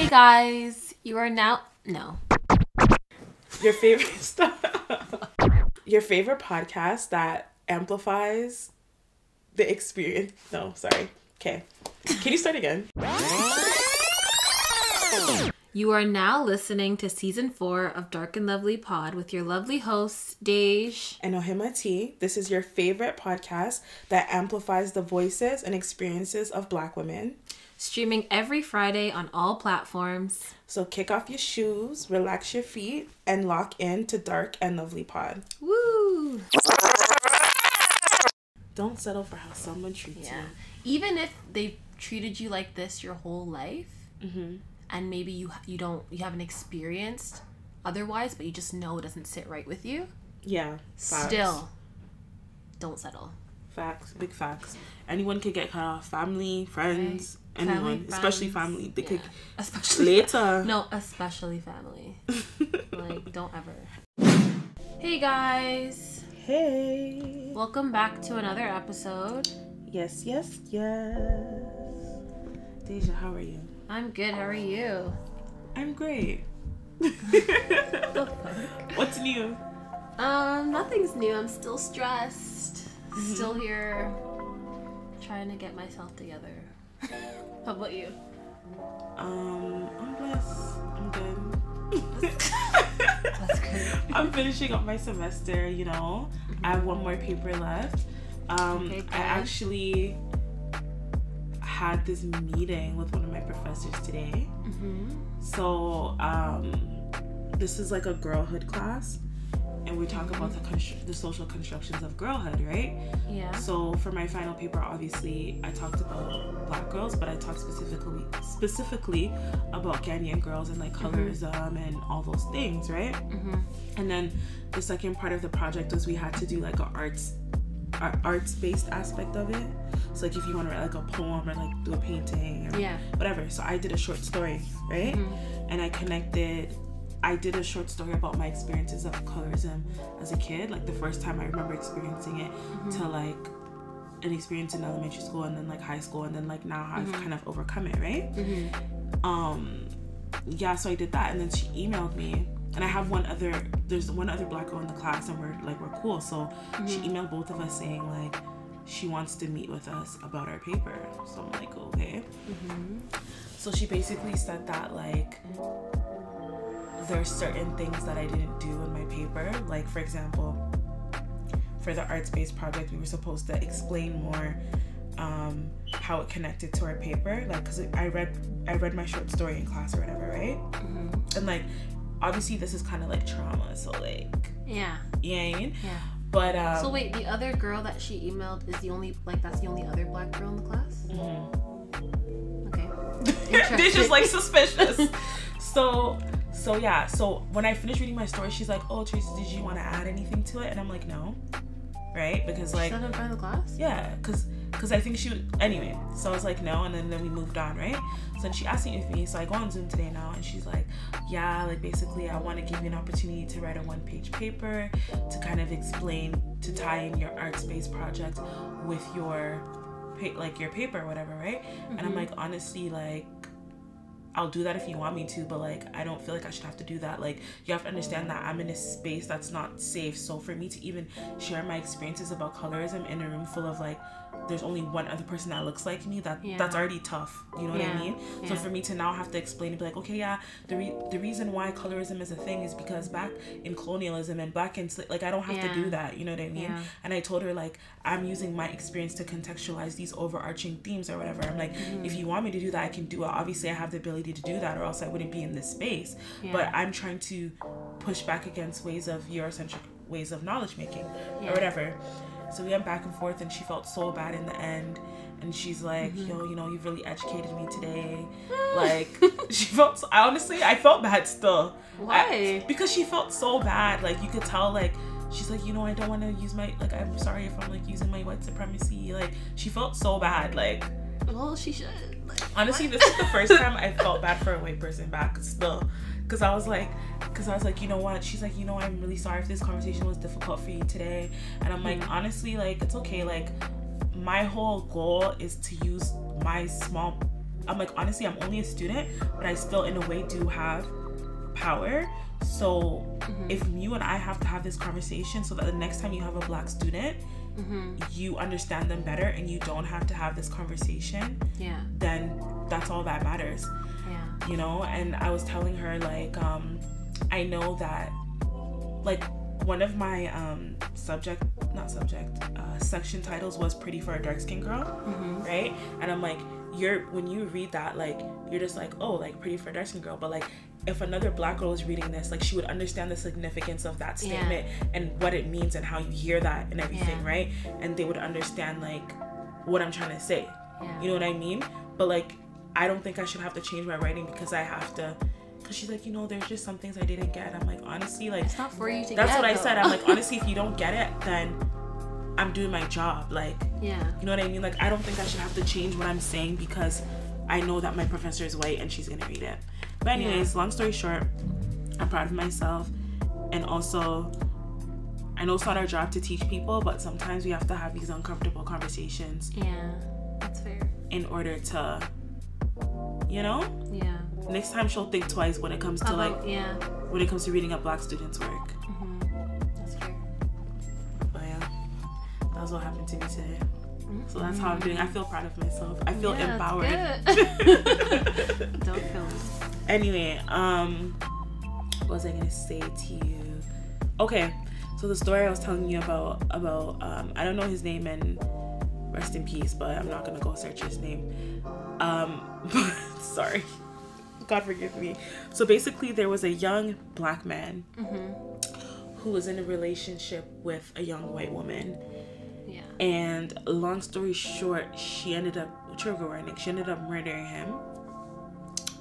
Hey guys, you are now no. Your favorite stuff. Your favorite podcast that amplifies the experience. No, sorry. Okay. Can you start again? You are now listening to season four of Dark and Lovely Pod with your lovely hosts, Dej. And Ohima T. This is your favorite podcast that amplifies the voices and experiences of Black women. Streaming every Friday on all platforms. So kick off your shoes, relax your feet, and lock in to Dark and Lovely Pod. Woo! Don't settle for how someone treats Yeah. Even if they've treated you like this your whole life. Mm-hmm. and maybe you you don't you haven't experienced otherwise, but you just know it doesn't sit right with you, Yeah. Facts. still don't settle. Facts. Big facts. Anyone could get cut off. Family, friends, Right. Anyone. Family, especially friends. family. They Yeah. could Especially later. No, especially family. like, don't ever. Hey guys, Hey. welcome back to another episode. Yes, yes, yes. Deja, how are you? I'm good. How are you? I'm great. What's new? Um, nothing's new. I'm still stressed. Still here, trying to get myself together. How about you? Um, I'm blessed. I'm good. That's good. I'm finishing up my semester, you know. I have one more paper left. Um, Okay, I actually had this meeting with one of my professors today. Mm-hmm. So, um, this is like a girlhood class, and we talk about the constru- the social constructions of girlhood, right? Yeah. So, for my final paper, obviously, I talked about black girls, but I talked specifically specifically about Ghanaian girls and like colorism and all those things, right? Mm-hmm. And then the second part of the project was we had to do like a arts arts based aspect of it. So like if you want to write like a poem or like do a painting or Yeah. whatever. So I did a short story, right? Mhm. And I connected I did a short story about my experiences of colorism as a kid, like the first time I remember experiencing it to like an experience in elementary school and then like high school and then like now how I've kind of overcome it, right? Mm-hmm. um yeah so i did that and then she emailed me and i have one other there's one other black girl in the class and we're like we're cool. So she emailed both of us saying like she wants to meet with us about our paper. So i'm like okay. So she basically said that like there's certain things that i didn't do in my paper like for example for the arts-based project we were supposed to explain more um, how it connected to our paper like because i read i read my short story in class or whatever right Mm-hmm. and like obviously this is kind of like trauma so like Yeah. you know i mean Yeah. but um So wait, the other girl that she emailed is the only like that's the only other black girl in the class? mhm. Okay. they're just like suspicious so so yeah so when i finished reading my story she's like oh tracy did you want to add anything to it? And i'm like no. Right? Because like in front of the class? yeah because because i think she would anyway. So i was like no and then, then we moved on right? So then she asked me if me so i go on zoom today now and she's like yeah like basically i want to give you an opportunity to write a one page paper to kind of explain to tie in your arts-based project with your like your paper or whatever right? And i'm mm-hmm. like honestly like I'll do that if you want me to, but like I don't feel like I should have to do that. Like you have to understand that I'm in a space that's not safe. So for me to even share my experiences about colorism in a room full of like there's only one other person that looks like me, that Yeah. that's already tough. You know what I Yeah. mean? So for me to now have to explain and be like, okay, yeah, the re- the reason why colorism is a thing is because back in colonialism and black and like I don't have Yeah. to do that. You know what I mean? Yeah. And I told her like I'm using my experience to contextualize these overarching themes or whatever. I'm like, Mm-hmm. if you want me to do that, I can do it. Obviously, I have the ability to do that, or else I wouldn't be in this space. Yeah. But I'm trying to push back against ways of Eurocentric ways of knowledge making Yeah. or whatever. So we went back and forth, and she felt so bad in the end. And she's like, Mm-hmm. "Yo, you know, you've really educated me today." like she felt. So, I honestly, I felt bad still. Why? I- because she felt so bad. Like you could tell. Like she's like, you know, I don't want to use my. Like I'm sorry if I'm like using my white supremacy. Like she felt so bad. Like Well, she should. Like, honestly, this is the first time I felt bad for a white person back still. Cause I was like, cause I was like, you know what? She's like, you know, I'm really sorry if this conversation was difficult for you today. And I'm like, honestly, like it's okay. Like my whole goal is to use my small I'm like, honestly, I'm only a student, but I still, in a way, do have power. So Mm-hmm. if you and I have to have this conversation so that the next time you have a black student, Mm-hmm. you understand them better and you don't have to have this conversation, Yeah. then that's all that matters. You know and i was telling her like um i know that like one of my um subject not subject uh section titles was pretty for a dark skinned girl Mm-hmm. right and i'm like you're when you read that like you're just like oh like pretty for a dark skinned girl but like if another black girl was reading this like she would understand the significance of that Yeah. statement and what it means and how you hear that and everything Yeah. right and they would understand like what i'm trying to say Yeah. you know what I mean? But like, I don't think I should have to change my writing because I have to. Because she's like, you know, there's just some things I didn't get. I'm like, honestly, like, It's not for you to get. that's get, what I said. I'm like, honestly, if you don't get it, then I'm doing my job. Like, yeah. you know what I mean? Like, I don't think I should have to change what I'm saying because I know that my professor is white and she's gonna read it. But anyways, long story short, I'm proud of myself, and also. I know it's not our job to teach people, but sometimes we have to have these uncomfortable conversations Yeah. That's fair. in order to you know Yeah. next time she'll think twice when it comes to How like yeah. when it comes to reading a black student's work Mm-hmm. That's fair. but yeah that was what happened to me today so that's how i'm doing i feel proud of myself i feel Yeah, empowered. Don't feel me. anyway um what was i gonna say to you okay so the story i was telling you about about um i don't know his name and rest in peace but i'm not gonna go search his name. Um but sorry. God forgive me. So basically there was a young black man Mm-hmm. who was in a relationship with a young white woman. Yeah. and long story short she ended up trigger warning she ended up murdering him.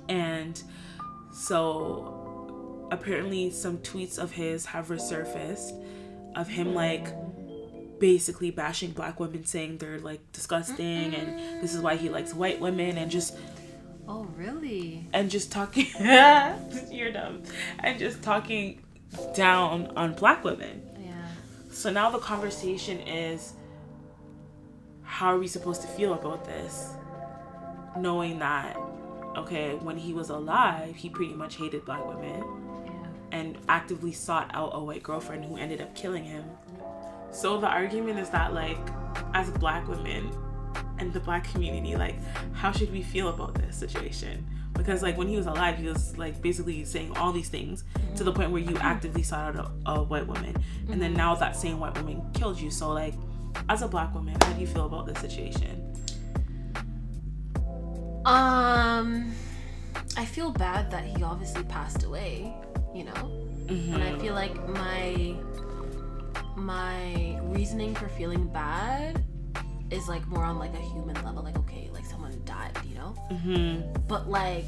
And so apparently some tweets of his have resurfaced of him like basically bashing black women saying they're like disgusting and this is why he likes white women and just Oh, really? and just talking you're dumb and just talking down on black women Yeah. so now the conversation is how are we supposed to feel about this? Knowing that, okay, when he was alive, he pretty much hated black women Yeah. and actively sought out a white girlfriend who ended up killing him. So the argument is that, like, as black women and the black community, like, how should we feel about this situation? Because, like, when he was alive, he was, like, basically saying all these things to the point where you actively sought out a, a white woman. And then now that same white woman killed you. So, like, as a black woman, how do you feel about this situation? Um, I feel bad that he obviously passed away. You know, and I feel like my my reasoning for feeling bad is like more on like a human level. Like, okay, like someone died. You know, Mm-hmm. but like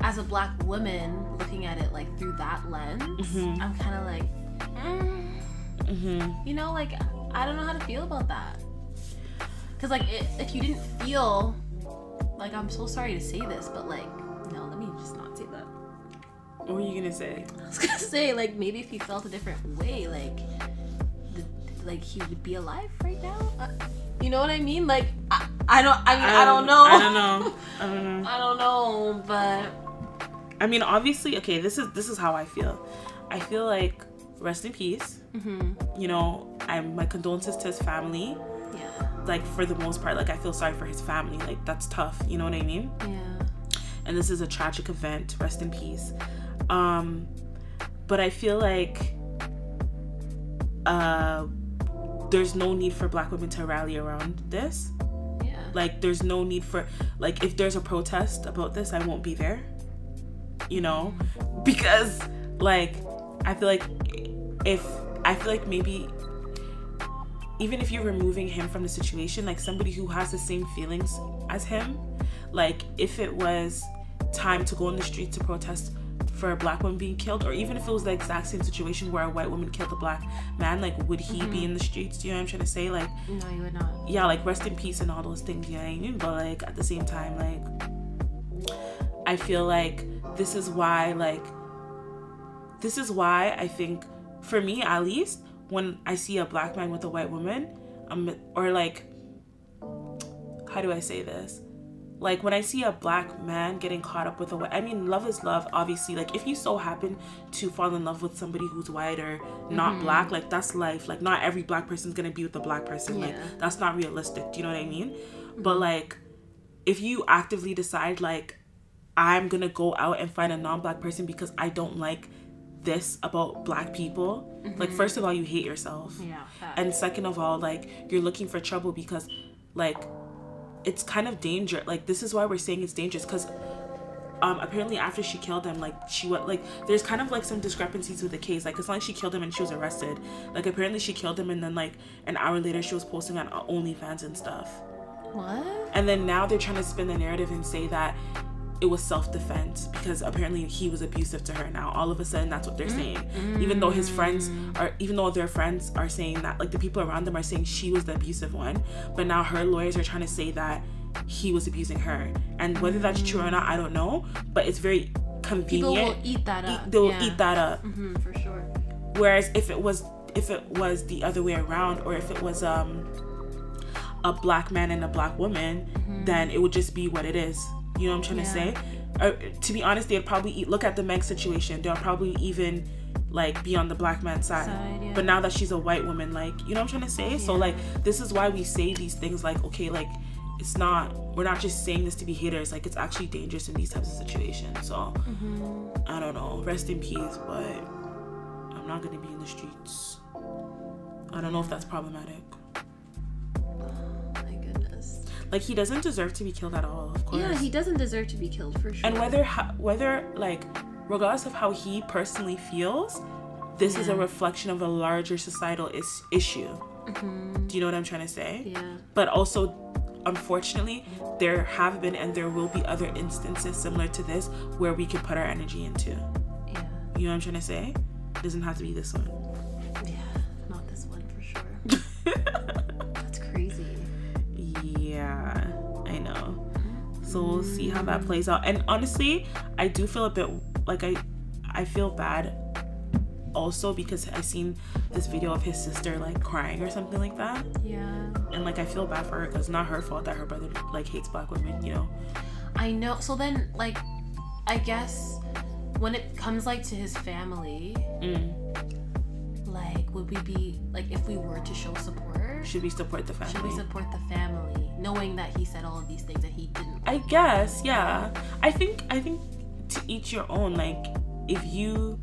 as a black woman looking at it like through that lens, Mhm. I'm kind of like, mm, Mm-hmm. you know, like I don't know how to feel about that. Cause like i if you didn't feel like I'm so sorry to say this, but like no, let me just not. What were you gonna say? I was gonna say like maybe if he felt a different way, like the, like he would be alive right now. Uh, you know what I mean? Like I, I don't. I mean I, don't know. I don't know. I don't know. I don't know, but I mean, obviously, okay. This is this is how I feel. I feel like rest in peace. mhm, You know, I'm my condolences to his family. yeah, Like for the most part, like I feel sorry for his family. Like that's tough. You know what I mean? yeah, And this is a tragic event. Rest in peace. Um, but I feel like uh, there's no need for Black women to rally around this. yeah. like there's no need for like if there's a protest about this i won't be there you know because like i feel like if i feel like maybe even if you're removing him from the situation like somebody who has the same feelings as him like if it was time to go on the street to protest for a black woman being killed or even if it was the exact same situation where a white woman killed a black man like would he be in the streets do you know what i'm trying to say like No, you would not. yeah, like rest in peace and all those things, you know what I mean? But like at the same time, like I feel like this is why like this is why I think for me at least when I see a black man with a white woman, um or like how do I say this? Like when I see a black man getting caught up with a white, I mean, love is love, obviously. Like if you so happen to fall in love with somebody who's white or not Mm-hmm. black, like that's life. Like not every black person's gonna be with a black person. Like that's not realistic. Do you know what I mean? Mm-hmm. But like, if you actively decide like, I'm gonna go out and find a non-black person because I don't like this about black people. Like Mm-hmm. first of all, you hate yourself Yeah. and second of all like you're looking for trouble because like it's kind of danger like this is why we're saying it's dangerous because um apparently after she killed him like she went like there's kind of like some discrepancies with the case like it's not like she killed him and she was arrested like apparently she killed him and then like an hour later she was posting on OnlyFans and stuff what? and then now they're trying to spin the narrative and say that it was self-defense because apparently he was abusive to her now all of a sudden that's what they're saying even though his friends are even though their friends are saying that like the people around them are saying she was the abusive one but now her lawyers are trying to say that he was abusing her and whether that's true or not i don't know but it's very convenient People will eat that up. they'll yeah. eat that up hmm for sure. Whereas if it was if it was the other way around, or if it was um a black man and a black woman, then it would just be what it is. You know what I'm trying. Yeah. to say? Uh, to be honest, they'd probably eat, look at the Meg situation. They'll probably even like be on the black man's side. Side, yeah. But now that she's a white woman, like you know what I'm trying to say? So like this is why we say these things like okay, like it's not we're not just saying this to be haters, like it's actually dangerous in these types of situations. So Mm-hmm. I don't know. Rest in peace, but I'm not gonna be in the streets. I don't know if that's problematic. Like he doesn't deserve to be killed at all, of course. Yeah, he doesn't deserve to be killed for sure. and whether whether like regardless of how he personally feels, this is a reflection of a larger societal is- issue. Mhm. Do you know what I'm trying to say? Yeah. But also, unfortunately, there have been and there will be other instances similar to this where we could put our energy into. Yeah. You know what I'm trying to say? It doesn't have to be this one. So we'll see how that plays out. And honestly, I do feel a bit like I I feel bad also because I seen this video of his sister like crying or something like that. Yeah. And like I feel bad for her because it's not her fault that her brother like hates black women, you know. I know. So then, like, I guess when it comes like to his family, Mm. like, would we be like if we were to show support? Should we support the family? Should we support the family, knowing that he said all of these things that he didn't? I guess, yeah. I think I think to each your own. Like if you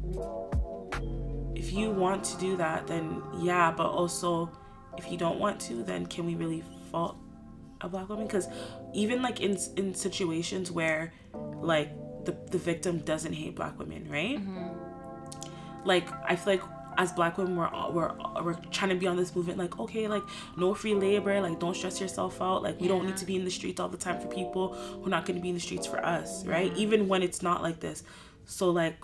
if you want to do that, then yeah. But also, if you don't want to, then can we really fault a black woman? Because even like in in situations where like the the victim doesn't hate black women, right? Mm-hmm. Like I feel like as black women we're all- we're we're trying to be on this movement like okay like no free labor like don't stress yourself out like we don't need to be in the streets all the time for people who are not going to be in the streets for us right even when it's not like this so like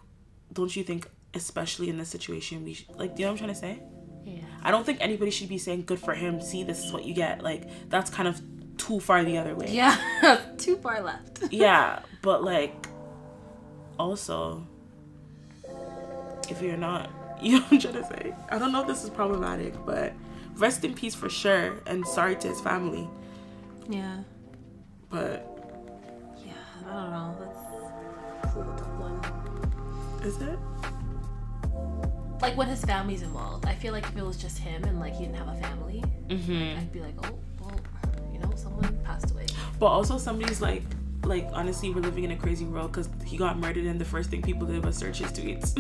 don't you think especially in this situation we should, like do you know what i'm trying to say Yeah. i don't think anybody should be saying good for him see this is what you get like that's kind of too far the other way Yeah. Too far left. yeah but like also if you're not you know what i'm trying to say i don't know if this is problematic but rest in peace for sure and sorry to his family Yeah. but Yeah. I don't know. That's, that's a tough one. is it Like when his family's involved, I feel like if it was just him and like he didn't have a family, mm-hmm. I'd be like, oh, well, you know, someone passed away. but also somebody's like like honestly we're living in a crazy world because he got murdered and the first thing people did was search his tweets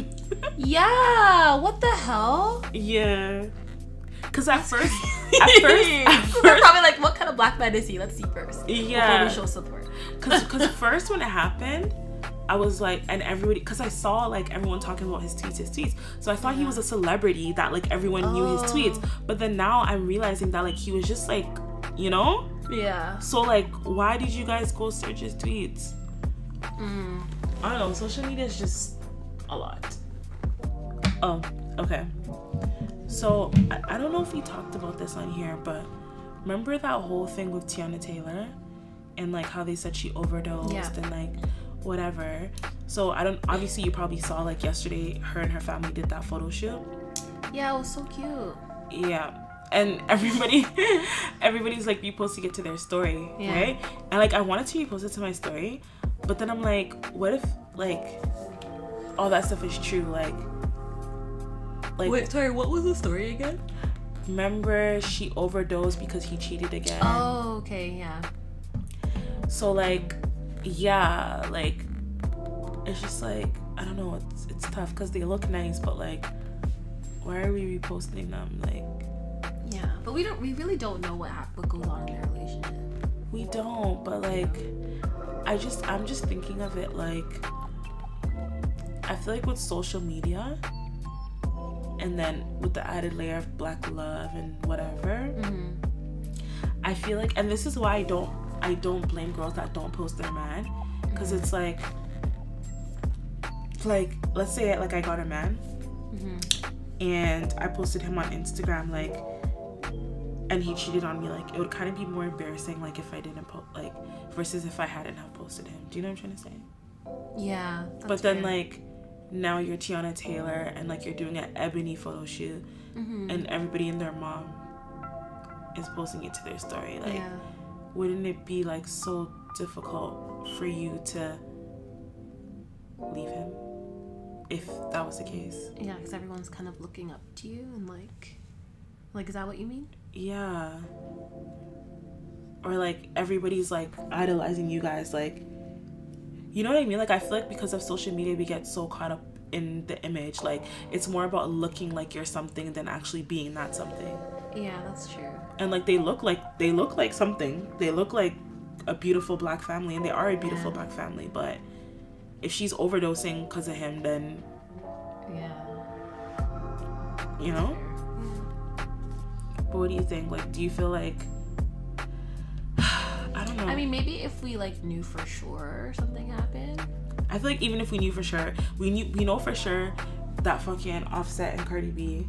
Yeah. What the hell? yeah because at first at first at They're first probably like, what kind of black man is he? Let's see first. Yeah we show support. Cause, cause first when it happened, I was like, and everybody, cause I saw like everyone talking about his tweets, his tweets. So I thought he was a celebrity that like everyone knew his Oh. tweets. But then now I'm realizing that like he was just like, you know. Yeah. So like, why did you guys go search his tweets? Mm. I don't know. Social media is just a lot. Oh, okay. So I, I don't know if we talked about this on here, but remember that whole thing with Teyana Taylor and like how they said she overdosed Yeah. and like whatever. So I don't obviously you probably saw like yesterday her and her family did that photo shoot. Yeah, it was so cute. Yeah. And everybody everybody's like reposting it to their story Yeah. right and like i wanted to repost it to my story but then i'm like what if like all that stuff is true like like wait sorry, what was the story again? remember she overdosed because he cheated again Oh, okay, yeah. so like yeah like it's just like i don't know it's it's tough because they look nice but like why are we reposting them like but we don't. We really don't know what what goes on in their relationship. We don't, but like, I just, I'm just thinking of it like, I feel like with social media, and then with the added layer of black love and whatever, Mm-hmm. I feel like, and this is why I don't, I don't blame girls that don't post their man, because it's like, like, let's say like I got a man, Mm-hmm. and I posted him on Instagram, like, and he cheated on me, like, it would kind of be more embarrassing, like, if I didn't post, like, versus if I hadn't have posted him. Do you know what I'm trying to say? Yeah. but then, like, now you're Teyana Taylor, and like, you're doing an ebony photo shoot, mm-hmm. and everybody and their mom is posting it to their story. Like, yeah. wouldn't it be like so difficult for you to leave him if that was the case? Yeah, because everyone's kind of looking up to you and like, like, is that what you mean? Yeah. Or like everybody's like idolizing you guys like you know what I mean? Like I feel like because of social media we get so caught up in the image. Like it's more about looking like you're something than actually being that something. Yeah, that's true. And like they look like they look like something. They look like a beautiful black family and they are a beautiful Yeah. black family, but if she's overdosing because of him then Yeah. you know? But what do you think? Like do you feel like I don't know. I mean, maybe if we like knew for sure something happened. I feel like even if we knew for sure, we knew we know for sure that fucking Offset and Cardi B.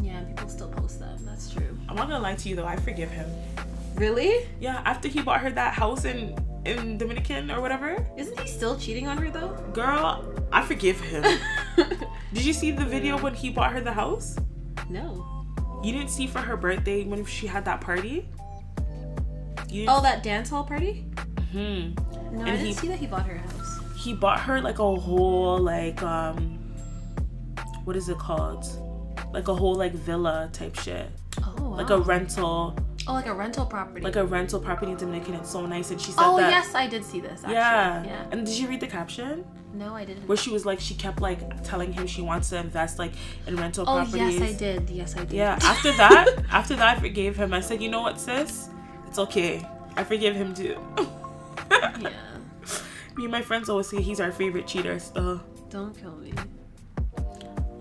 Yeah, people still post them. That's true. I'm not gonna lie to you though, I forgive him. Really? Yeah, after he bought her that house in in Dominican or whatever, Isn't he still cheating on her though? girl, I forgive him. Did you see the video when he bought her the house? no. You didn't see for her birthday when she had that party. You Oh, that dance hall party? hmm No, And I didn't he- see that he bought her house. He bought her like a whole like um, what is it called? Like a whole like villa type shit. Oh, wow. Like a rental oh, like a rental property. like a rental property in Dominican. It's so nice. And she said oh that. yes, I did see this. Actually. yeah. Yeah. And did you read the caption No, I didn't. where she was like, she kept like telling him she wants to invest like in rental Oh properties. yes, I did. Yes, I did. Yeah. After that, after that, I forgave him. I said, you know what, sis, it's okay. I forgive him too. yeah. Me and my friends always say he's our favorite cheater. So Don't kill me.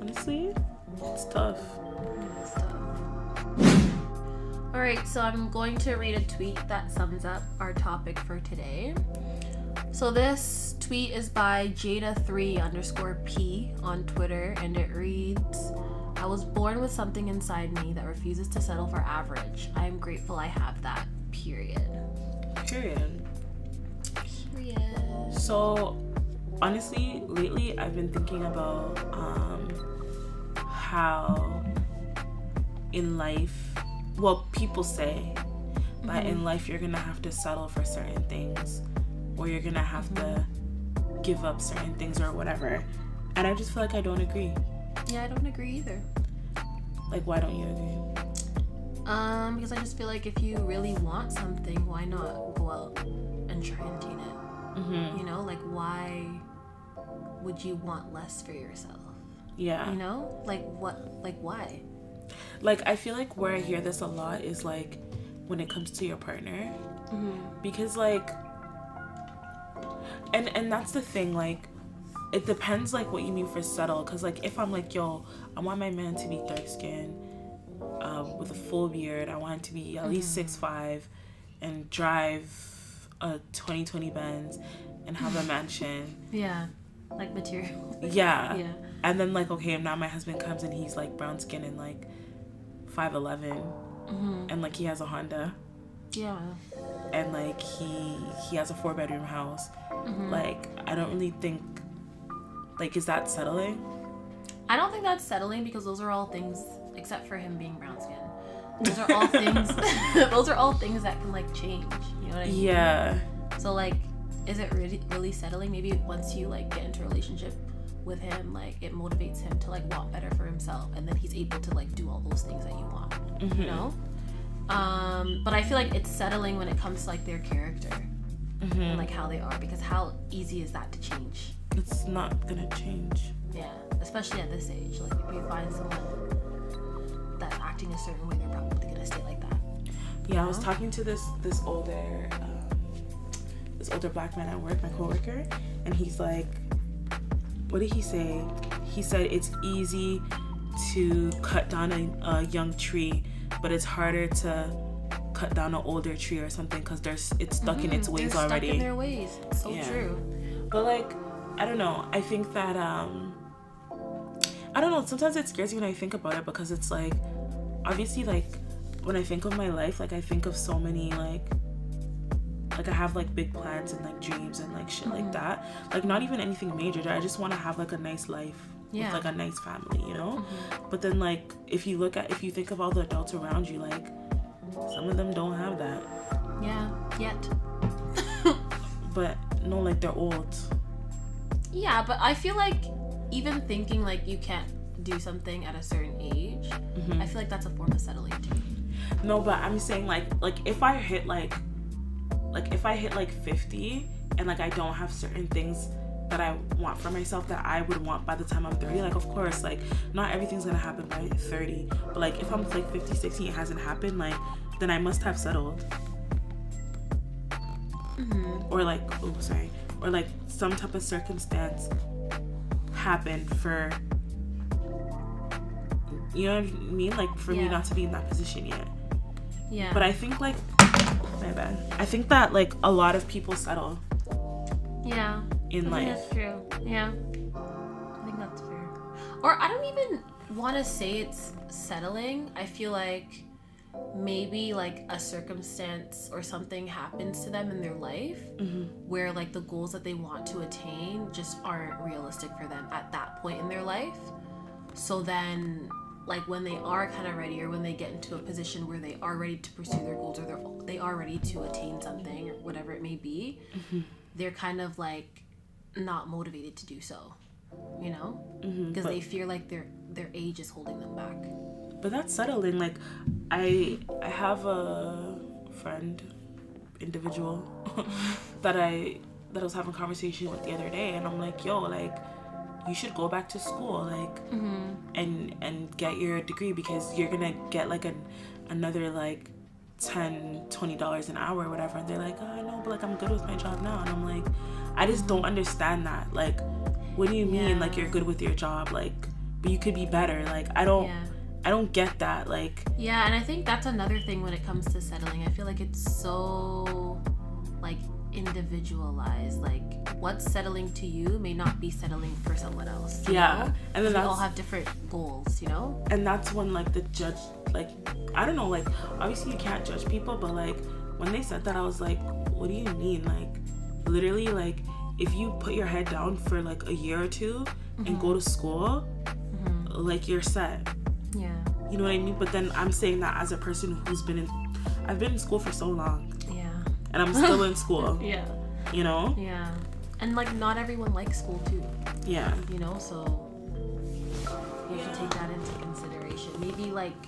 honestly, it's tough. All right, so I'm going to read a tweet that sums up our topic for today. So this tweet is by Jada3 underscore P on Twitter, and it reads, I was born with something inside me that refuses to settle for average. I am grateful I have that. Period. Period. Period. So honestly, lately I've been thinking about um, how in life, well, people say that in life you're gonna have to settle for certain things, or you're gonna have to give up certain things or whatever. And I just feel like I don't agree. Yeah, I don't agree either. Like, why don't you agree? Um, because I just feel like if you really want something, why not go out and try and attain it? Mm-hmm. You know, like why would you want less for yourself? Yeah. You know, like what, like why? Like, I feel like where I hear this a lot is like when it comes to your partner. because like and and that's the thing like it depends like what you mean for settle because like if i'm like yo i want my man to be dark skinned um, with a full beard i want him to be at least six five and drive a 2020 benz and have a mansion Yeah, like material. yeah yeah. and then like okay now my husband comes and he's like brown skin and like 5'11 hmm and like he has a honda Yeah. and like he he has a four bedroom house Mhm. like i don't really think like is that settling I don't think that's settling because those are all things, except for him being brown skin. those are all things. those are all things that can like change. You know what I mean? Yeah. So like, is it really really settling? Maybe once you like get into a relationship with him, like it motivates him to like want better for himself, and then he's able to like do all those things that you want. Mhm. You know. Um, but I feel like it's settling when it comes to like their character and Mhm. like how they are, because how easy is that to change? It's not gonna change. Yeah, especially at this age. Like if you find someone that's acting a certain way, they're probably gonna stay like that. Yeah, I was talking to this this older um, this older black man at work, my coworker, and he's like, what did he say? He said it's easy to cut down a, a young tree, but it's harder to cut down an older tree or something because there's it's stuck in its Mhm, ways they're already. Stuck in their ways. So Yeah. true. But like, I don't know. I think that um I don't know, sometimes it scares me when I think about it because it's like obviously like when I think of my life, like I think of so many like like I have like big plans and like dreams and like shit Mm-hmm. like that. Like not even anything major. I just want to have like a nice life Yeah. with like a nice family, you know? Mhm. But then like if you look at if you think of all the adults around you, like some of them don't have that. Yeah. Yet. But no, like they're old. yeah, but I feel like even thinking like you can't do something at a certain age, Mhm. I feel like that's a form of settling too. No, but I'm saying like like if I hit like like if I hit like 50 and like I don't have certain things that I want for myself that I would want by the time I'm 30, like of course like not everything's gonna happen by 30. But like if I'm like 50, 60 it hasn't happened, like then I must have settled. Mm-hmm. Or like oh sorry. Or like some type of circumstance happened for you know what I mean? Like for me not to be in that position yet. Yeah. But I think like my bad. I think that like a lot of people settle yeah. in I life. that's true. Yeah. I think that's fair. Or I don't even want to say it's settling. I feel like maybe like a circumstance or something happens to them in their life Mhm. where like the goals that they want to attain just aren't realistic for them at that point in their life. So then like when they are kind of ready or when they get into a position where they are ready to pursue their goals or they're, they are ready to attain something or whatever it may be, mm-hmm. they're kind of like not motivated to do so, you know? Mm-hmm, because but, they fear like their their age is holding them back. but that's settling. Like I I have a friend, individual that I that I was having a conversation with the other day, and I'm like, yo, like you should go back to school, like Mm-hmm. and and get your degree because you're gonna get like an another like 10 20 dollars an hour or whatever and they're like oh no but like i'm good with my job now and i'm like i just don't understand that like what do you mean Yeah. like you're good with your job like but you could be better like i don't Yeah. i don't get that like Yeah, and I think that's another thing when it comes to settling. I feel like it's so like individualized. Like what's settling to you may not be settling for someone else. yeah know? and then we all have different goals, you know? and that's when like the judge like i don't know like obviously you can't judge people but like when they said that i was like what do you mean like literally like if you put your head down for like a year or 2 and go to school Mm-hmm. like you're set Yeah. you know what i mean but then i'm saying that as a person who's been in i've been in school for so long. And i'm still in school Yeah. you know Yeah. And like not everyone likes school too, yeah you know, so you should take that into consideration. Maybe like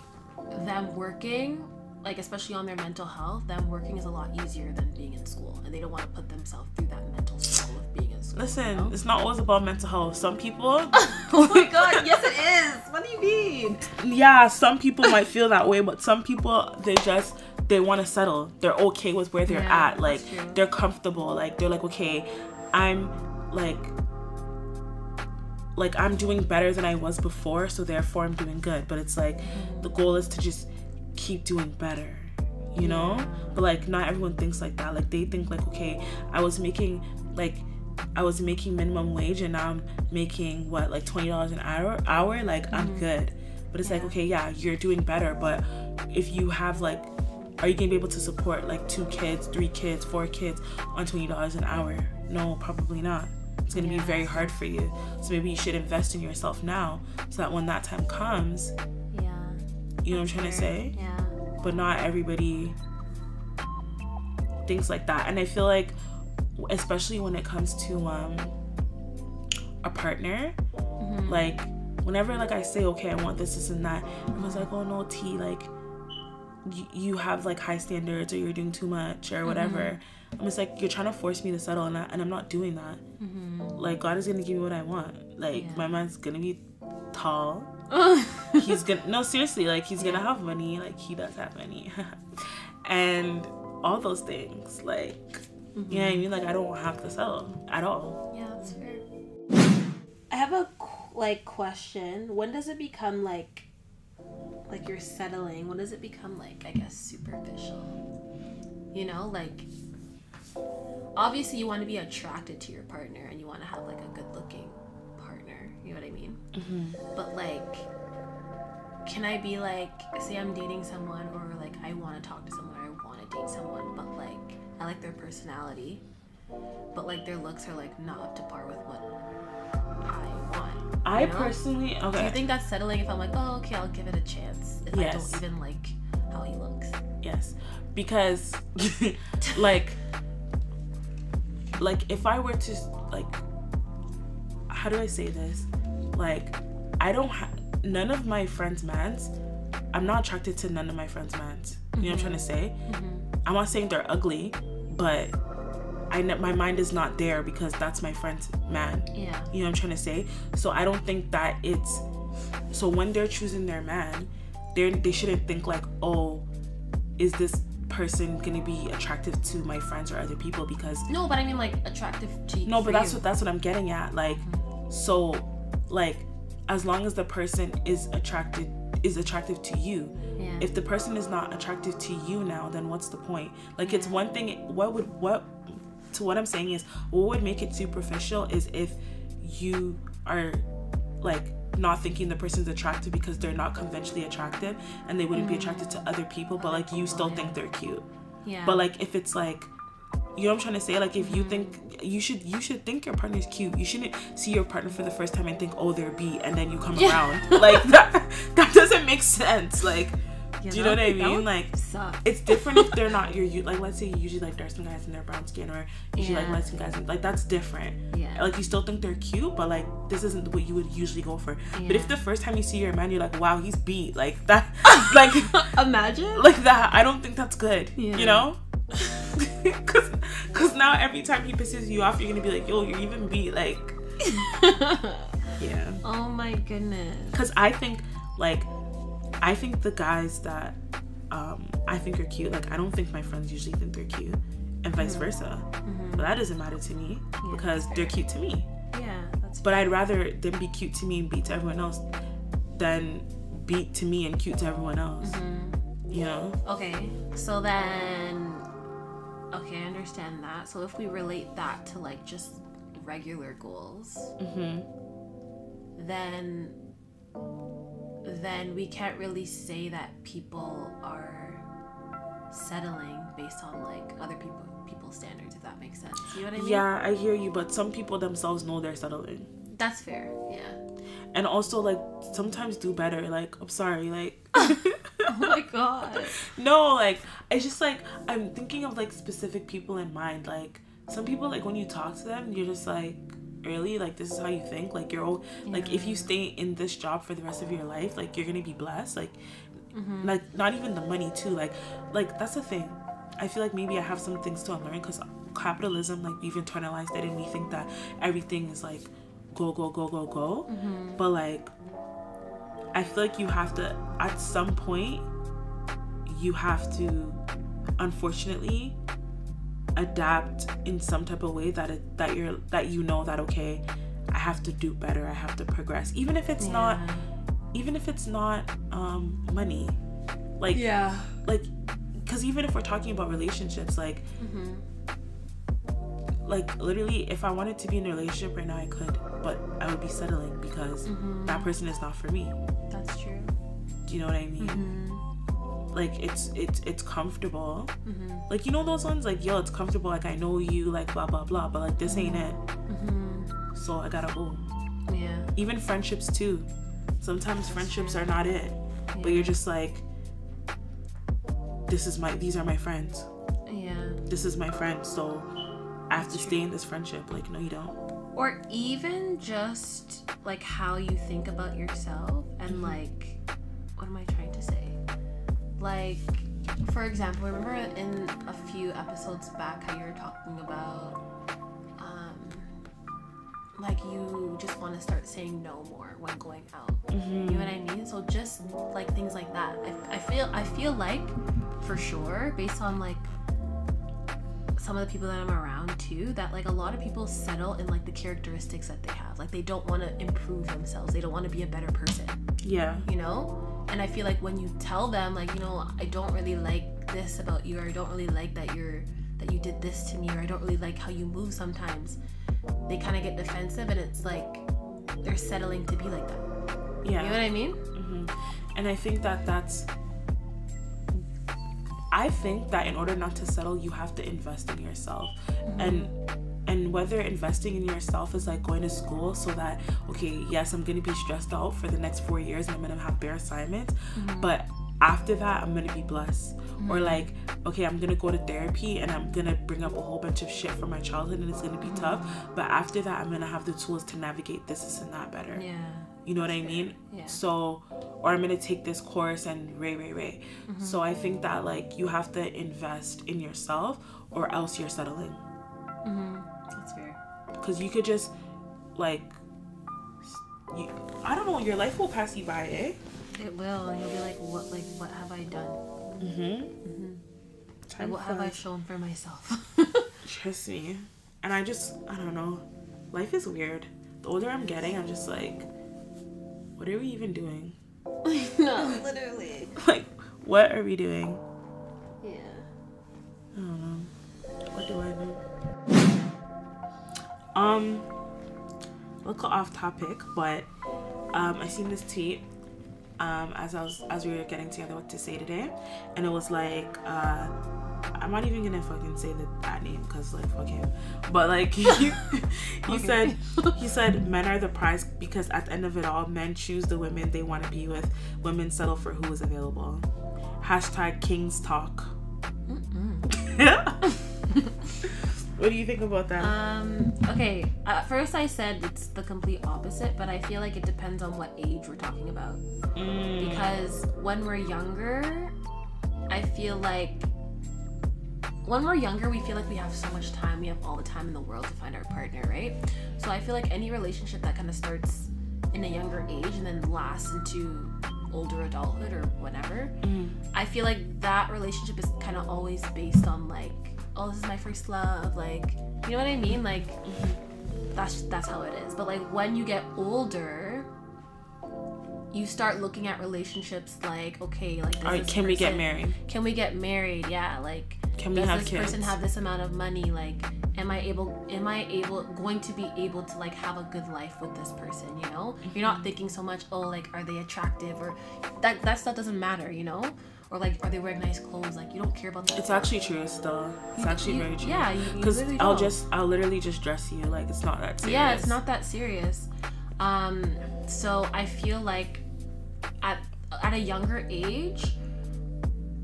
them working, like especially on their mental health, them working is a lot easier than being in school. And they don't want to put themselves through that mental struggle of being in school. listen you know? it's not always about mental health some people oh my god, yes it is. What do you mean? yeah, some people might feel that way, but some people they just they want to settle. They're okay with where they're Yeah, at. Like they're comfortable. Like they're like, okay, I'm like like I'm doing better than I was before, so therefore I'm doing good. But it's like the goal is to just keep doing better. You know? Yeah. But like not everyone thinks like that. Like they think like, okay, I was making like I was making minimum wage and now I'm making what like twenty dollars an hour hour, like I'm mm-hmm. good. But it's like, okay, yeah, you're doing better, but if you have like are you gonna be able to support like two kids, three kids, four kids on twenty dollars an hour? No, probably not. It's gonna be very hard for you. So maybe you should invest in yourself now so that when that time comes, Yeah. you know what I'm trying to say? Yeah. but not everybody thinks like that. And I feel like especially when it comes to um a partner, Mhm. like whenever like I say okay, I want this, this and that, everyone's like, oh no, T, like you, you have like high standards or you're doing too much or whatever. I'm just like you're trying to force me to settle and, I, and I'm not doing that. Mhm. Like God is gonna give me what I want. Like Yeah. my man's gonna be tall. He's gonna no seriously like he's gonna have money. Like he does have money, and all those things. Like you know what I mean. Like I don't have to settle at all. Yeah, that's fair. I have a like question. When does it become like like you're settling? When does it become like I guess superficial? You know, like obviously you want to be attracted to your partner and you want to have like a good looking partner. You know what I mean? Mm-hmm. But like can I be like say I'm dating someone or like I want to talk to someone or I want to date someone but like I like their personality but like their looks are like not up to par with what I want. I know? personally Do you think that's settling if I'm like, oh okay, I'll give it a chance if Yes. I don't even like how he looks? Yes, because like like if I were to like how do I say this? Like I don't have none of my friends' mans. I'm not attracted to none of my friends' mans. You know what I'm trying to mm-hmm. say? Mm-hmm. I'm not saying they're ugly, but I kn- my mind is not there because that's my friend's man. Yeah. You know what I'm trying to say? So I don't think that it's so when they're choosing their man, they they shouldn't think like, oh, is this person gonna be attractive to my friends or other people? Because No, but I mean like attractive to no, but that's you. what that's what I'm getting at. Like, mm-hmm. so like as long as the person is attracted is attractive to you. Yeah. If the person is not attractive to you now, then what's the point? Like it's one thing what would what to what I'm saying is what would make it superficial is if you are like not thinking the person's attractive because they're not conventionally attractive and they wouldn't be mm-hmm. attracted to other people, but like you still think they're cute. yeah. But like if it's like you know what I'm trying to say? Like if you mm-hmm. think you should you should think your partner's cute. You shouldn't see your partner for the first time and think, oh they're B and then you come Yeah. around. Like that that doesn't make sense. Like Yeah, do you know that what I mean? Like suck. it's different if they're not your you like let's say you usually like dark skin guys and they're brown skin or usually like Yeah. light skin guys and like that's different. Yeah. Like you still think they're cute, but like this isn't what you would usually go for. But if the first time you see your man, you're like, wow, he's beat like that, like Imagine. like that. I don't think that's good. Yeah. You know. Cause, cause now every time he pisses you off, you're gonna be like, yo, you're even beat. Like, yeah. oh my goodness. Cause I think, like, I think the guys that um I think are cute, like, I don't think my friends usually think they're cute, and vice versa. But that doesn't matter to me because they're cute to me. Yeah, that's But I'd rather them be cute to me and beat to everyone else than beat to me and cute to everyone else. You know? Okay, so then, okay, I understand that. So if we relate that to like just regular goals, hmm then then we can't really say that people are settling based on like other people people's standards. If that makes sense, you know what I mean? Yeah, I hear you, but some people themselves know they're settling. that's fair. Yeah. And also, like, sometimes do better. Like, I'm sorry, like, Oh my god. no, like, it's just like, I'm thinking of like specific people in mind. Like, some people, like, when you talk to them, you're just like, really? Like, this is how you think? Like, you're, all, like, if you stay in this job for the rest of your life, like, you're gonna be blessed. Like, mm-hmm. like, not even the money, too. Like, like, that's the thing. I feel like maybe I have some things to unlearn because capitalism, like, we've internalized it and we think that everything is like, go, go, go, go, go. Mm-hmm. But, like, I feel like you have to, at some point, you have to, unfortunately, adapt in some type of way that it, that you're that you know that okay, I have to do better. I have to progress, even if it's not, even if it's not um, money, like Yeah. like, because even if we're talking about relationships, like hmm like literally if i wanted to be in a relationship right now i could but i would be settling because that person is not for me That's true. do you know what i mean Mm-hmm. Like it's it's it's comfortable like you know those ones like yo it's comfortable like i know you like blah blah blah but like this ain't it Mm-hmm. so i gotta go Yeah. even friendships too sometimes friendships are not it but you're just like this is my these are my friends. Yeah. This is my friend, so I have to stay in this friendship. Like, no, you don't. Or even just like how you think about yourself and Mm-hmm. like what am I trying to say? Like for example, remember in a few episodes back how you were talking about um like you just want to start saying no more when going out. You know what I mean? So just like things like that. I, I feel I feel like for sure based on like some of the people that I'm around too that like a lot of people settle in like the characteristics that they have. Like they don't want to improve themselves. They don't want to be a better person, Yeah. you know? And I feel like when you tell them like, you know, I don't really like this about you or I don't really like that you're that you did this to me or I don't really like how you move sometimes. They kind of get defensive and it's like they're settling to be like that. Yeah. You know what I mean? mm-hmm. And I think that that's. I think that in order not to settle, you have to invest in yourself, and and whether investing in yourself is like going to school so that okay, yes, I'm gonna be stressed out for the next four years and I'm gonna have bare assignments, mm-hmm. but after that, I'm gonna be blessed. Or mm-hmm. like, okay, I'm gonna go to therapy and I'm gonna bring up a whole bunch of shit from my childhood and it's gonna be tough. But after that, I'm gonna have the tools to navigate this, this, and that better. Yeah. You know what I mean? Yeah. So, or I'm gonna take this course and ray, ray, ray. Mm-hmm. So I think that like you have to invest in yourself, or else you're settling. Mm-hmm. That's fair. Cause you could just like, you, I don't know, your life will pass you by, eh? It will, and you'll be like, "What? Like, what have I done? Mm-hmm. Like, what have I shown for myself?" Trust me. And I just, I don't know. Life is weird. The older I'm getting, I'm just like, what are we even doing? no, literally. Like, what are we doing? Yeah. I don't know. What do I do? Um, a little off topic, but um, I seen this tweet um, as I was as we were getting together what to say today, and it was like uh, I'm not even gonna fucking say the, that name because like fuck him, but like he, he Okay. said he said men are the prize because at the end of it all, men choose the women they want to be with. Women settle for who is available. Hashtag Kings Talk. what do you think about that? Um. Okay. At first, I said it's the complete opposite, but I feel like it depends on what age we're talking about. Mm, Because when we're younger, I feel like when we're younger, we feel like we have so much time. We have all the time in the world to find our partner, right? So I feel like any relationship that kind of starts in a younger age and then lasts into older adulthood or whatever, mm, I feel like that relationship is kind of always based on like, oh, this is my first love, like, you know what I mean? Like, that's that's how it is. But like when you get older, you start looking at relationships like, okay, like, All right, can we get married? Can we get married? Yeah, like, Can we does have this kids? person have this amount of money? Like, am I able? Am I able going to be able to like have a good life with this person? You know, you're Mm-hmm. not thinking so much. Oh, like, are they attractive or that that stuff doesn't matter. You know, or like, are they wearing nice clothes? Like, you don't care about that. It's actually true still. It's You- actually you- very true. Yeah, Because I'll don't. just, I'll literally just dress you. Like, it's not that serious. yeah, it's not that serious. Um, so I feel like at at a younger age,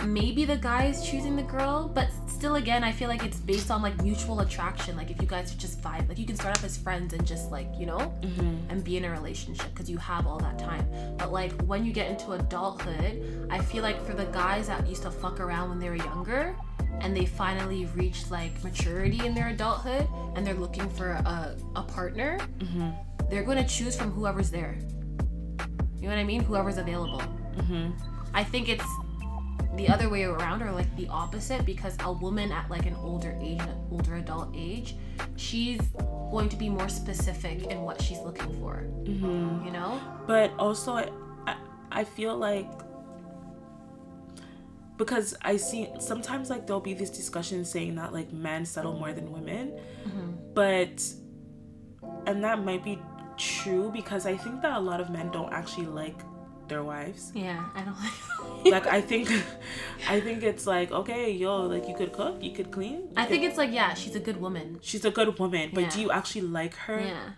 maybe the guy is choosing the girl, but still, again, I feel like it's based on like mutual attraction. Like if you guys are just vibe, like you can start off as friends and just like you know, Mm-hmm. and be in a relationship because you have all that time. Like when you get into adulthood, I feel like for the guys that used to fuck around when they were younger. And they finally reached like maturity in their adulthood, and they're looking for a, a partner Mm-hmm. they're going to choose from whoever's there. You know what I mean? Whoever's available. Mm-hmm. I think it's the other way around or like the opposite because a woman at like an older age, an older adult age, she's going to be more specific in what she's looking for. Mm-hmm. You know? But also, I, feel like because I see sometimes like there'll be these discussions saying that like men settle more than women, mm-hmm. but and that might be true because I think that a lot of men don't actually like their wives. Yeah, I don't like. like I think I think it's like okay, yo, like you could cook, you could clean. you I could- think it's like yeah, she's a good woman. she's a good woman, but do you actually like her? Yeah,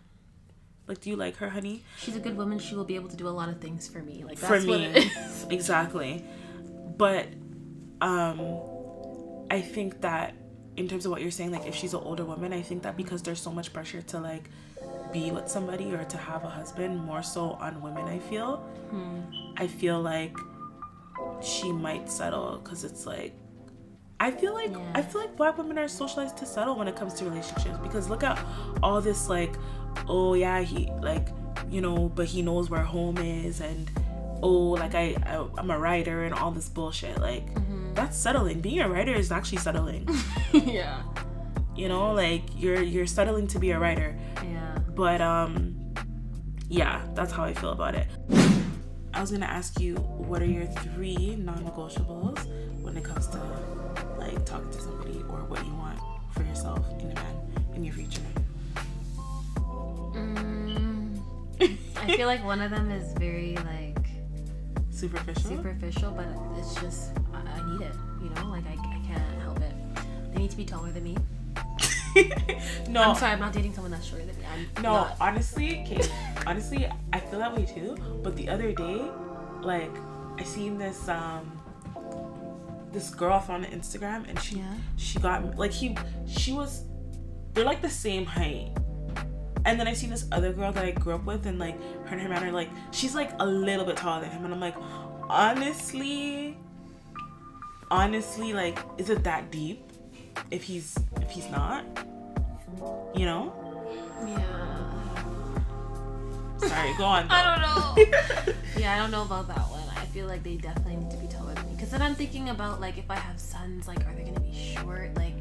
Like do you like her, honey? she's a good woman. She will be able to do a lot of things for me. Like For that's what me. it is. Exactly. But um I think that in terms of what you're saying, like if she's an older woman, I think that because there's so much pressure to like be with somebody or to have a husband, more so on women, I feel. Hmm. I feel like she might settle because it's like I feel like Yeah. I feel like black women are socialized to settle when it comes to relationships because look at all this like oh yeah he like you know but he knows where home is and oh like I, I I'm a writer and all this bullshit. Like that's settling. Being a writer is actually settling. Yeah. you know like you're you're settling to be a writer. Yeah. but um yeah that's how i feel about it. I was gonna ask you what are your three non-negotiables when it comes to like talking to somebody or what you want for yourself in a man in your future Mm, I feel like one of them is very like superficial superficial, but it's just I, I need it. You know, like I, I can't help it. They need to be taller than me. no I'm sorry, I'm not dating someone that's shorter than me. I'm no not. honestly okay honestly i feel that way too but the other day like i seen this um this girl I found on instagram and she Yeah. she got like he she was they're like the same height and then I've seen this other girl that i grew up with and like her and her man are like she's like a little bit taller than him and i'm like honestly honestly like is it that deep if he's if he's not you know Yeah. sorry go on I don't know. yeah, I don't know about that one. I feel like they definitely need to be taller than me. Because then I'm thinking about like if I have sons, like are they gonna be short? Like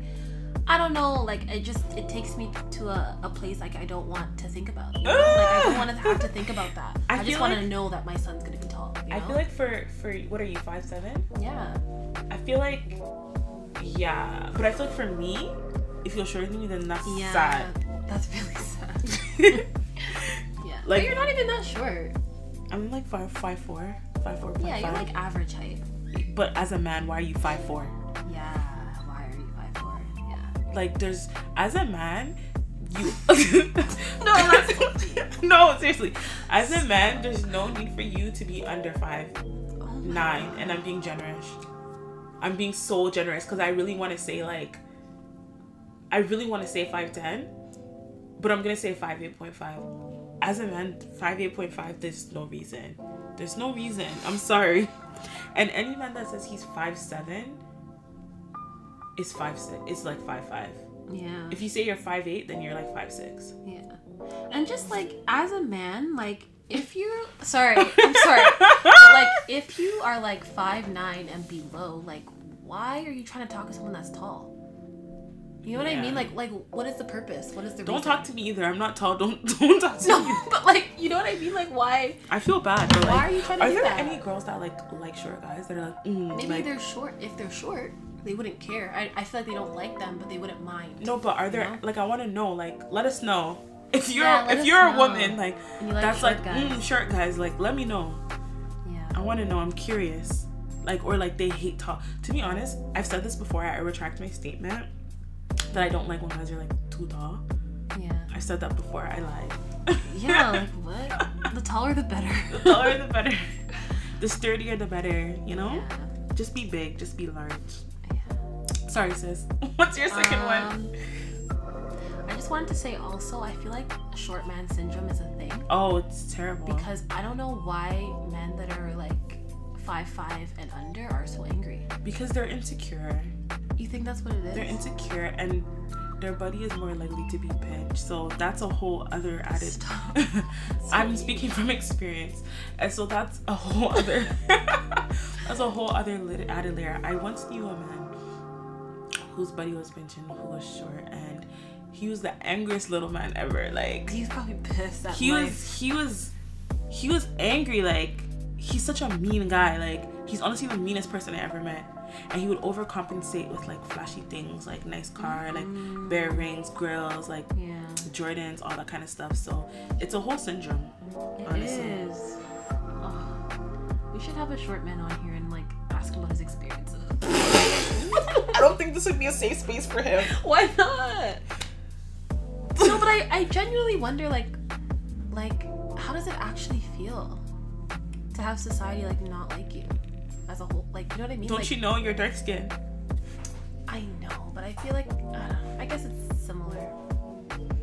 I don't know. Like it just it takes me to a, a place like I don't want to think about. You know? Like I don't want to have to think about that. I I, just want like- to know that my son's gonna be tall. you I feel like for for what are you five seven? yeah. I feel like yeah, but I feel like for me, if you're shorter than me, then that's Yeah. sad. That's really sad. yeah. Like- but you're not even that short. I'm like five five four, five four. Yeah, you're like average height. But as a man, why are you five four? Yeah. Like there's as a man, you. No, no seriously. As a man, there's no need for you to be under five Oh nine, and I'm being generous. I'm being so generous because I really want to say like. I really want to say five ten, but I'm gonna say five eight point five. As a man, five eight point five. There's no reason. There's no reason. I'm sorry. And any man that says he's five seven is five six. Is like five five. Yeah. If you say you're five eight, then you're like five six. Yeah. And just like as a man, like if you sorry, I'm sorry. but like if you are like five nine and below, like why are you trying to talk to someone that's tall? You know what I mean? Like like what is the purpose? What is the Don't reason? talk to me either. I'm not tall. Don't don't talk to me. No, but like you know what I mean? Like why I feel bad. But like, Why are you trying to are do there that? any girls that like like short guys that are like, mm, maybe like they're short. If they're short, they wouldn't care. I, I feel like they don't like them, but they wouldn't mind. no, but are there know? like I want to know like let us know if you're Yeah, if you're a woman like like that's like guys. mm, short guys like let me know. Yeah. I want to know. I'm curious. Like or like they hate tall. To be honest, I've said this before. I retract my statement that I don't like when guys are like too tall. Yeah. I said that before. I lied. Yeah, like what? The taller the better. the taller the better. The sturdier the better. You know. Yeah. Just be big. Just be large. Sorry, sis. What's your second one? Um, I just wanted to say also, I feel like short man syndrome is a thing Oh, it's terrible. because I don't know why men that are like five five and under are so angry. because they're insecure. You think that's what it is? They're insecure and their body is more likely to be pinched. So that's a whole other added. Stop. I'm speaking from experience, and so that's a whole other. that's a whole other added layer. I once knew a man whose buddy was pinching, who was short, and he was the angriest little man ever. Like He's probably pissed at he life. was he was he was angry like he's such a mean guy like he's honestly the meanest person i ever met and he would overcompensate with like flashy things like nice car like mm. bear rings grills like Yeah. jordans all that kind of stuff so it's a whole syndrome It honestly. is. Oh, we should have a short man on here and like ask about his experiences. I don't think this would be a safe space for him Why not? no, but I, I genuinely wonder like like how does it actually feel to have society like not like you? as a whole. Like, you know what I mean? Don't like, you know you're dark skinned? I know, but I feel like uh, I guess it's similar.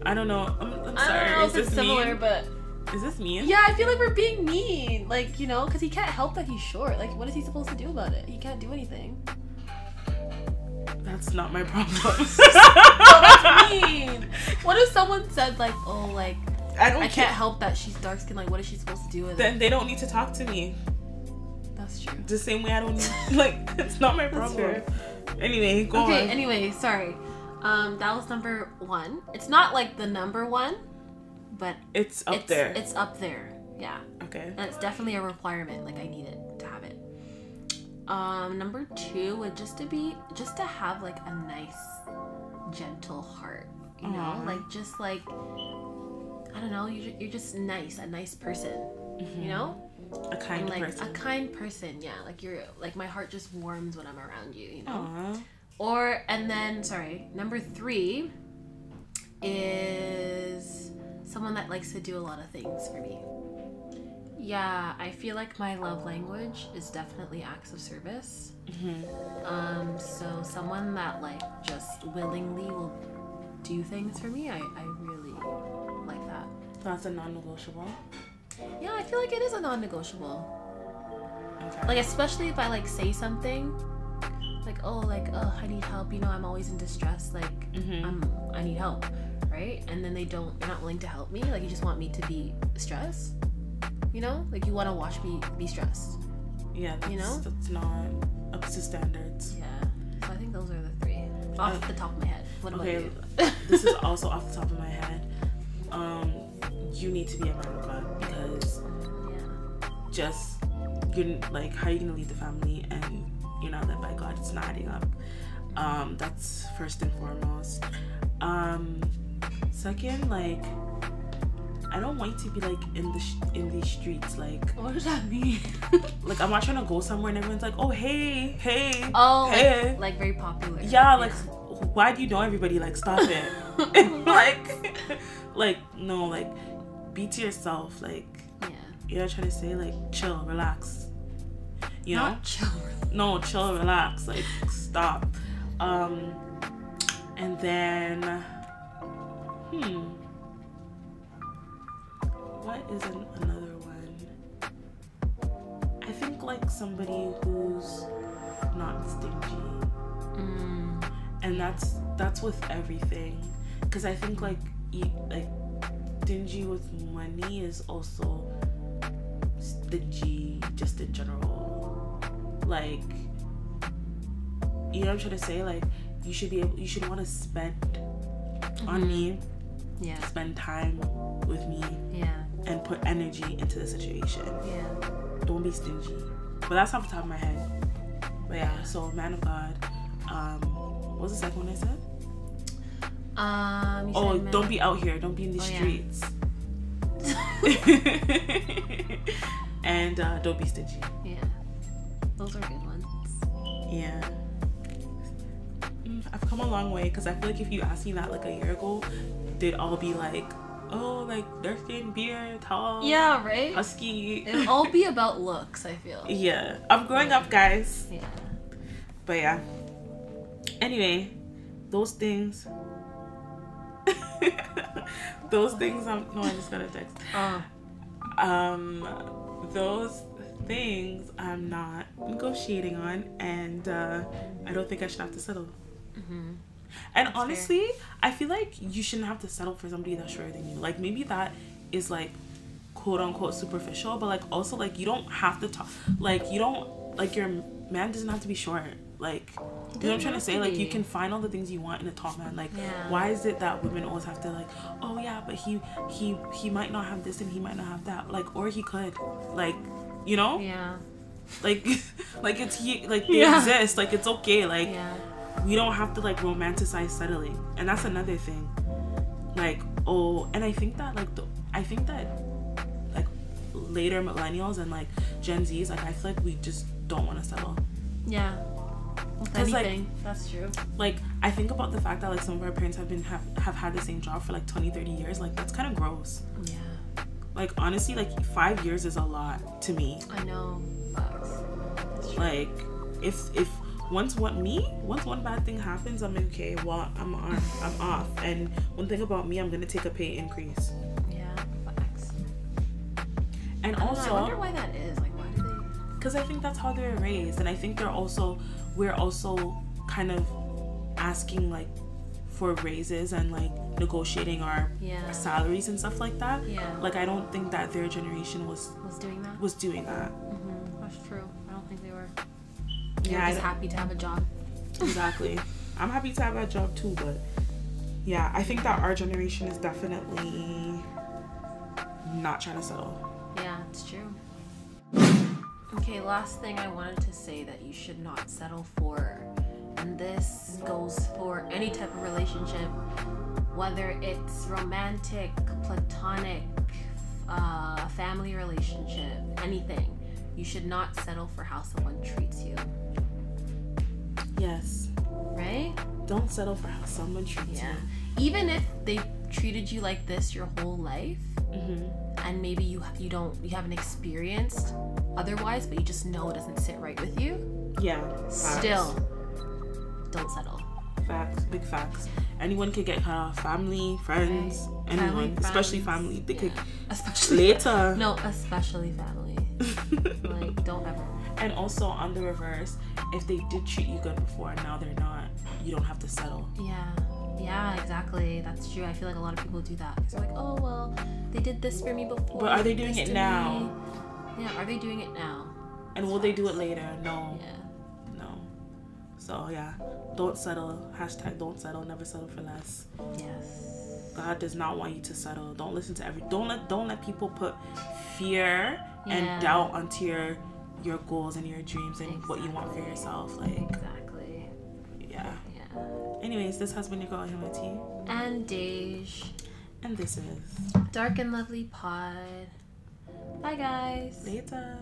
I don't know. I'm, I'm I sorry. don't know Is if it's this similar, mean? but Is this mean? yeah, I feel like we're being mean. Like, you know, because he can't help that he's short. Like, what is he supposed to do about it? He can't do anything. That's not my problem. mean. What if someone said like, oh, like I don't I can't help that she's dark skinned. Like, what is she supposed to do with Then it? they don't need to talk to me. That's true. The same way I don't need, like, it's not my problem. Anyway, go Okay. on. Okay. Anyway, sorry. Um, that was number one. It's not like the number one, but it's up it's, there. It's up there. Yeah, okay. and it's definitely a requirement. Like I need it to have it. Um, number two would just to be just to have like a nice, gentle heart. You know, Aw. like just like I don't know. You're, you're just nice, a nice person. You know. A kind And, like person. a kind person yeah like you're like my heart just warms when i'm around you you know Aw. or and then sorry number three is someone that likes to do a lot of things for me yeah i feel like my love language is definitely acts of service Mhm. um so someone that like just willingly will do things for me i, I really like that That's a non-negotiable. yeah i feel like it is a non-negotiable Okay. like especially if I like say something like oh like oh I need help you know I'm always in distress like Mhm. I'm I need help right and then they don't they're not willing to help me like you just want me to be stressed you know like you want to watch me be stressed yeah, that's, you know? that's not up to standards. yeah so I think those are the three off Uh, the top of my head what about Okay, you this is also off the top of my head. Um, you need to be a man of God because yeah just you're like how are you gonna lead the family and you're not led by God? It's not adding up. Um, that's first and foremost. Um, second, like I don't want you to be like in the sh- in these streets like what does that mean? like I'm not trying to go somewhere and everyone's like oh hey hey oh hey. like, like very popular. Yeah like why do you know everybody? Like stop it. Like like no like be to yourself like yeah. you're trying to say like chill relax. You know? not chill no chill relax like stop. Um and then hmm what is an, another one? I think like somebody who's not stingy. Mm, and that's that's with everything. Because i think like e- like stingy with money is also stingy just in general. Like you know what i'm trying to say? Like you should be able you should want to spend on Mhm. me. Yeah. Spend time with me. Yeah and put energy into the situation yeah don't be stingy but that's off the top of my head but yeah so man of god um what was the second one i said um Oh, don't be out here. Don't be in the Oh, yeah. streets. and uh, don't be stingy. Yeah. Those are good ones. Yeah. Mm, I've come a long way because I feel like if you asked me that like a year ago, they'd all be like, oh, like dark skin, beard, tall, Yeah, right? husky. It'll all be about looks, I feel. yeah. I'm growing up, guys. Yeah. But yeah. Anyway, those things. those things. I'm no. I just got a text. Oh. um those things i'm not negotiating on and uh i don't think i should have to settle hmm and fair. honestly i feel like you shouldn't have to settle for somebody that's shorter than you like maybe that is like quote unquote superficial but like also like you don't have to talk like you don't like your man doesn't have to be short like you know what I'm trying to say? Like you can find all the things you want in a tall man. Like Yeah. why is it that women always have to like, oh yeah, but he he he might not have this and he might not have that. Like or he could. Like, you know? Yeah. Like like it's he like they Yeah. exist. Like it's okay. Like Yeah. We don't have to like romanticize settling. And that's another thing. Like, oh, and I think that like the, I think that like later millennials and like Gen Zs, like I feel like we just don't want to settle. Yeah. With 'Cause, like- anything. That's true. like i think about the fact that like some of our parents have been have, have had the same job for like 20 30 years like that's kind of gross Yeah. like honestly like five years is a lot to me I know. Like if if once one me once one bad thing happens, I'm okay. Well, I'm on, I'm off. And one thing about me, I'm gonna take a pay increase. Yeah, facts. And I don't know, also, I wonder why that is. Like, why do they? because I think that's how they're raised, and I think they're also we're also kind of asking like for raises and like negotiating our Yeah. salaries and stuff like that. Yeah. Like I don't think that their generation was Was doing that? was doing that. hmm That's true. Yeah, were I just happy to have a job. Exactly. I'm happy to have that job too, but yeah, I think that our generation is definitely not trying to settle. Yeah, it's true. Okay, last thing I wanted to say that you should not settle for, and this goes for any type of relationship, whether it's romantic, platonic, uh, family relationship, anything. You should not settle for how someone treats you, Yes. right? Don't settle for how someone treats you. Yeah. Even if they treated you like this your whole life. Mm-hmm. and maybe you you don't you haven't experienced otherwise, but you just know it doesn't sit right with you. Yeah. Still, don't settle. Facts. Big facts. Anyone could get cut off. Family, friends, Right. anyone. Family, especially family. They Yeah. could Especially later. No, especially family. Like, don't ever. and also on the reverse, if they did treat you good before and now they're not, you don't have to settle. Yeah. Yeah, exactly. That's true. I feel like a lot of people do that. they're like, oh well, they did this for me before. But are they doing it now? me." Yeah. Are they doing it now? And will they do it later? No. Yeah. No. So yeah, don't settle. Hashtag don't settle. Never settle for less. Yes. God does not want you to settle. Don't listen to every. Don't let don't let people put fear Yeah. and doubt onto your your goals and your dreams and what you want for yourself. Like Exactly. yeah. Yeah. Anyways, this has been your girl Humility, And Dej. and this is Dark and Lovely Pod. Bye, guys. later.